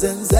Summer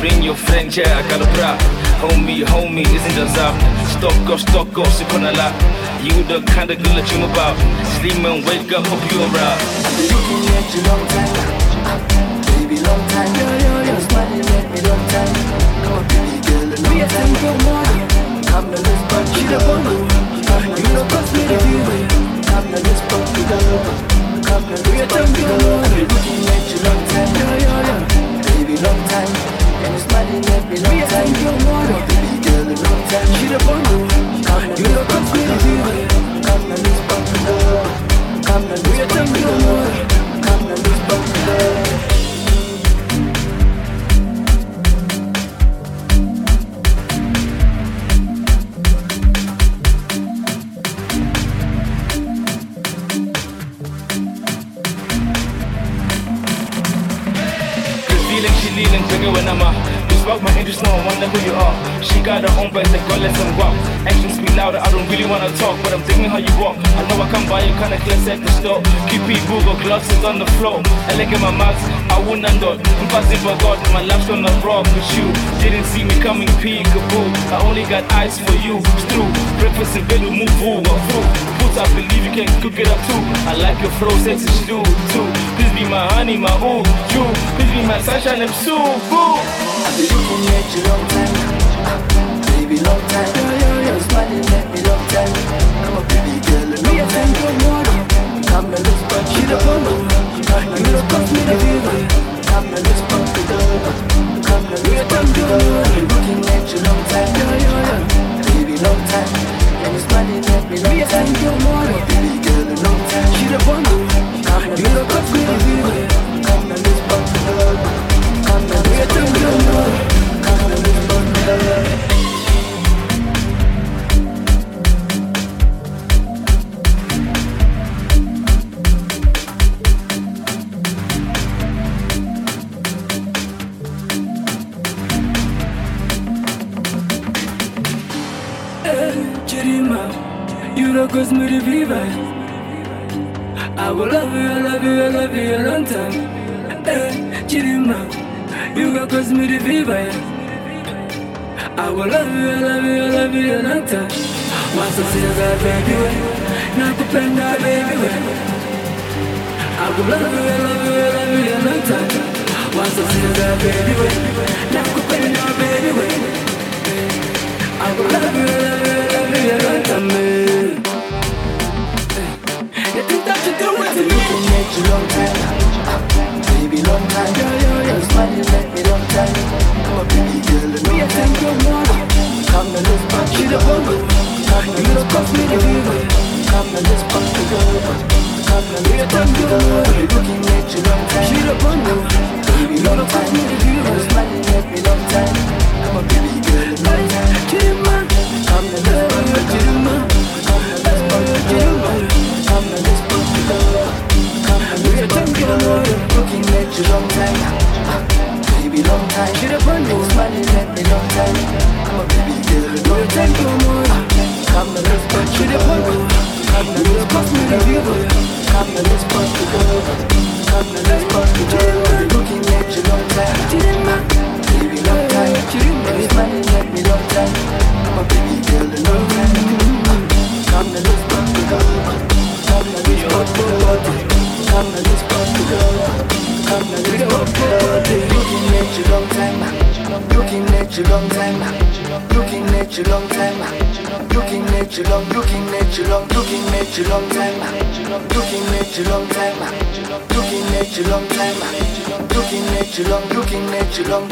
Bring your friend, yeah, I got a bra. Homie, homie, isn't just up. Stock up, stock up, sick on a lot. You the kind of girl that dream about. Sleep and wake up, hope you around. I've been looking at you long time, baby, long time. You're smiling at me long time. Come on, baby girl, a long time. Come to this party, girl. Come to this party, girl. Come to this party, girl. Come to this party, girl. I've been looking at you long time, baby, long time. And you're smiling me long time. Come on, baby girl, a long time. Come to this party, girl. Come to this party, girl. Come to this party, girl. Come to this party, girl. Good she when I'm out. Spark my interest, now I wonder who you are. She got her own best, they go let them walk. Actions speak louder, I don't really wanna talk, but I'm thinking how you walk. I know I come by you kinda clear at the store. Keep it Google glasses on the floor. I look at my mouth, I wouldn't undone. I'm passing for God, my life's on the rock with you. Didn't see me coming, peekaboo. I only got eyes for you. It's true. Breakfast in bed, we move, or through. Boots, I believe you can cook it up too. I like your fro, sexy stew too. Please be my honey, my ooh, you. Please be my sunshine, I'm so boo. I've been looking at you long time, baby, long time. You're smiling at me long time. Come on, baby girl, a long time. Come and let's party, girl. Come and let's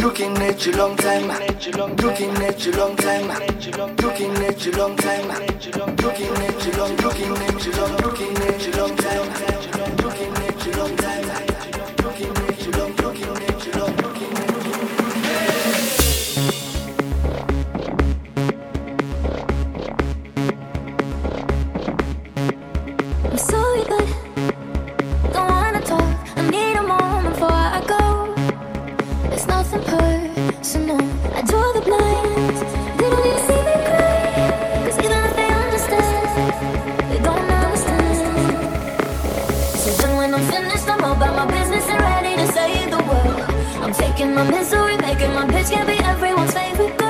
looking at you long time, looking at you long time, looking at you long time, looking at you long, looking at Making my misery, making my bitch can't be everyone's favorite.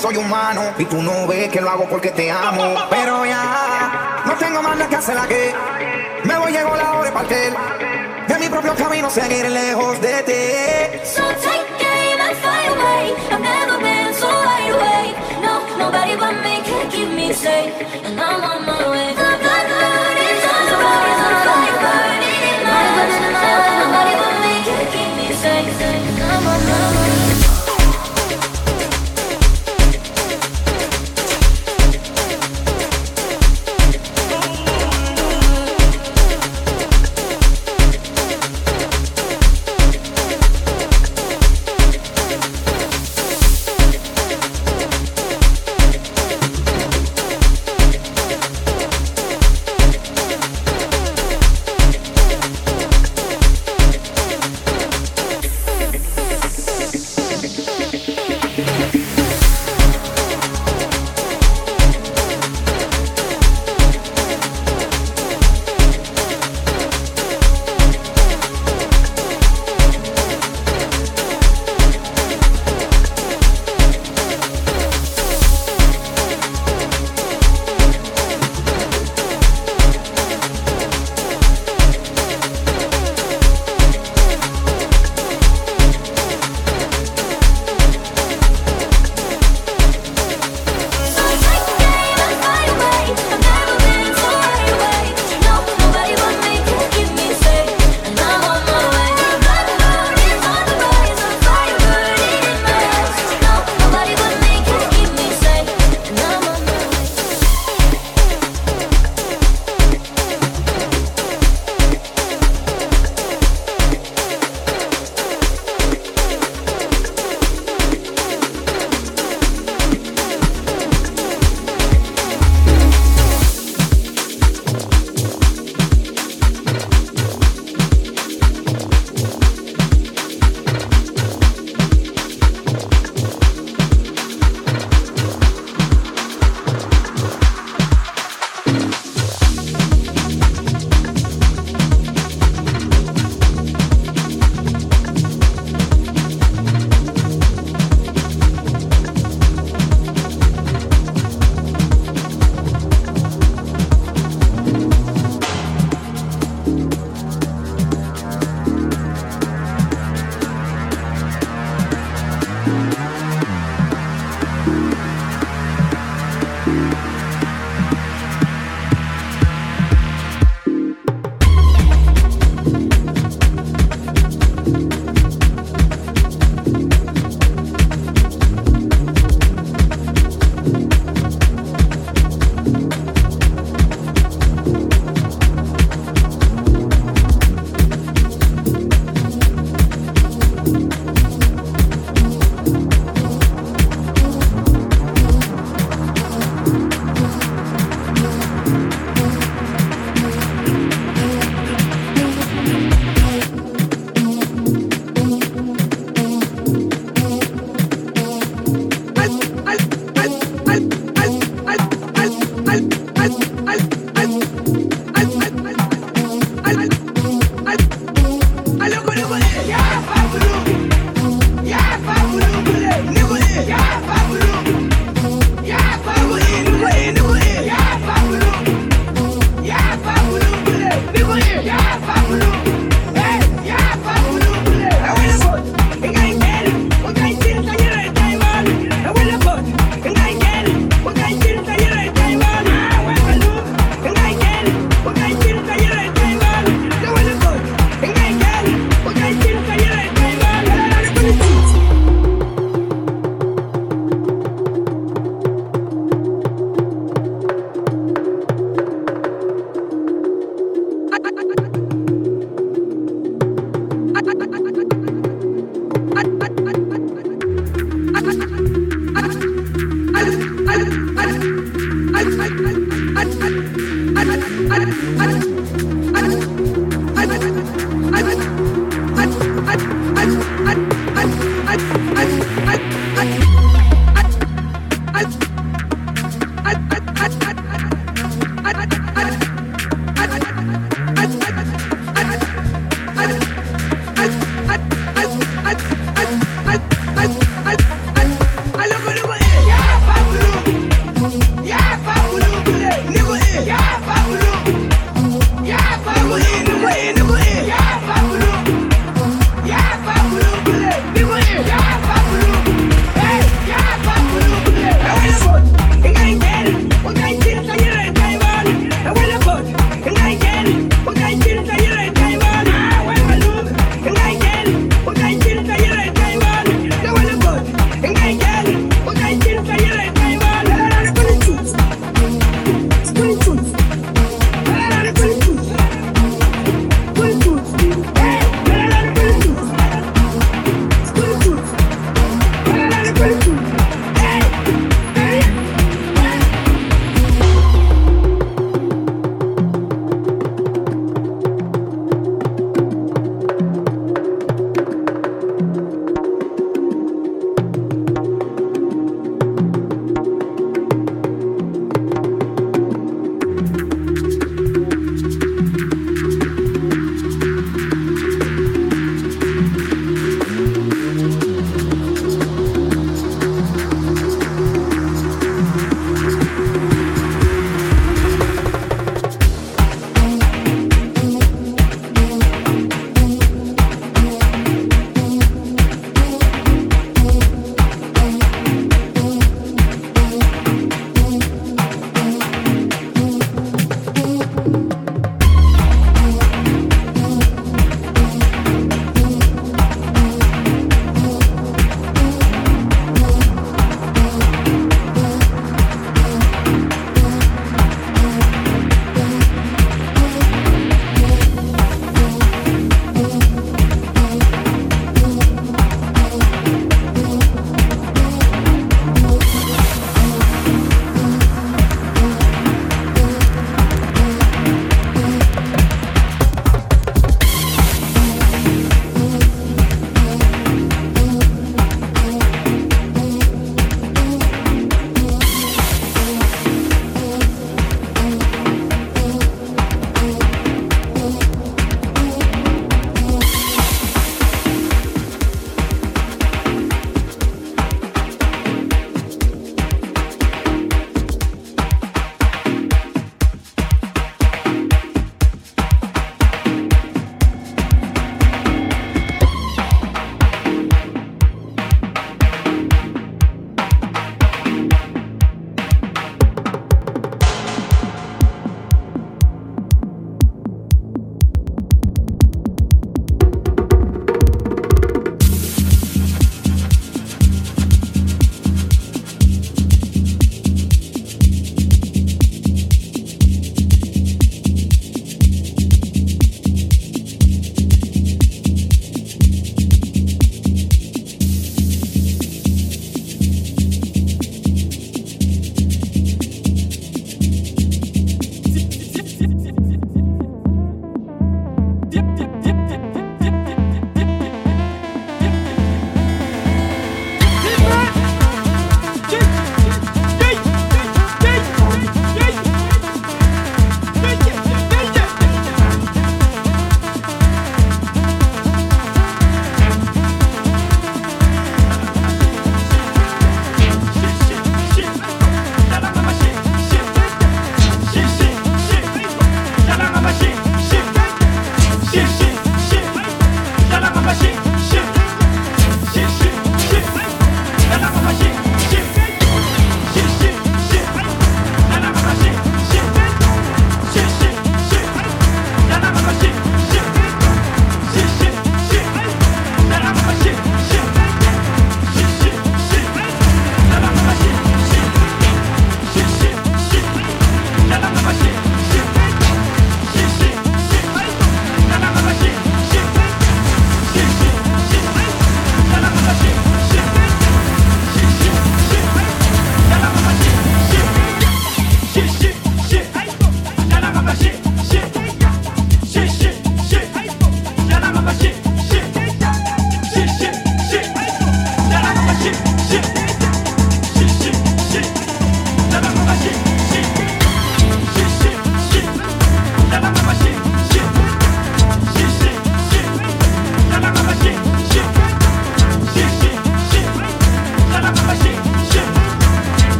Soy humano y tú no ves que lo hago porque te amo. Pero ya no tengo más nada que hacer que me voy llegó la hora de partir de mi propio camino seguir lejos de ti. So take game and fly away. I've never been so wide awake. No, nobody but me can keep me safe, and I'm on my in the rain,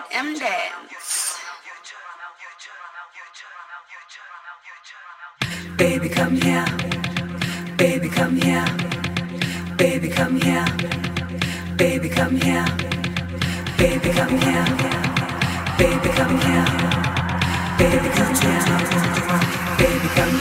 Let them dance. Baby, come here. Baby, come here. Baby, come here. Baby, come here. Baby, come here. Baby, come here. Baby, come here. Baby, come here.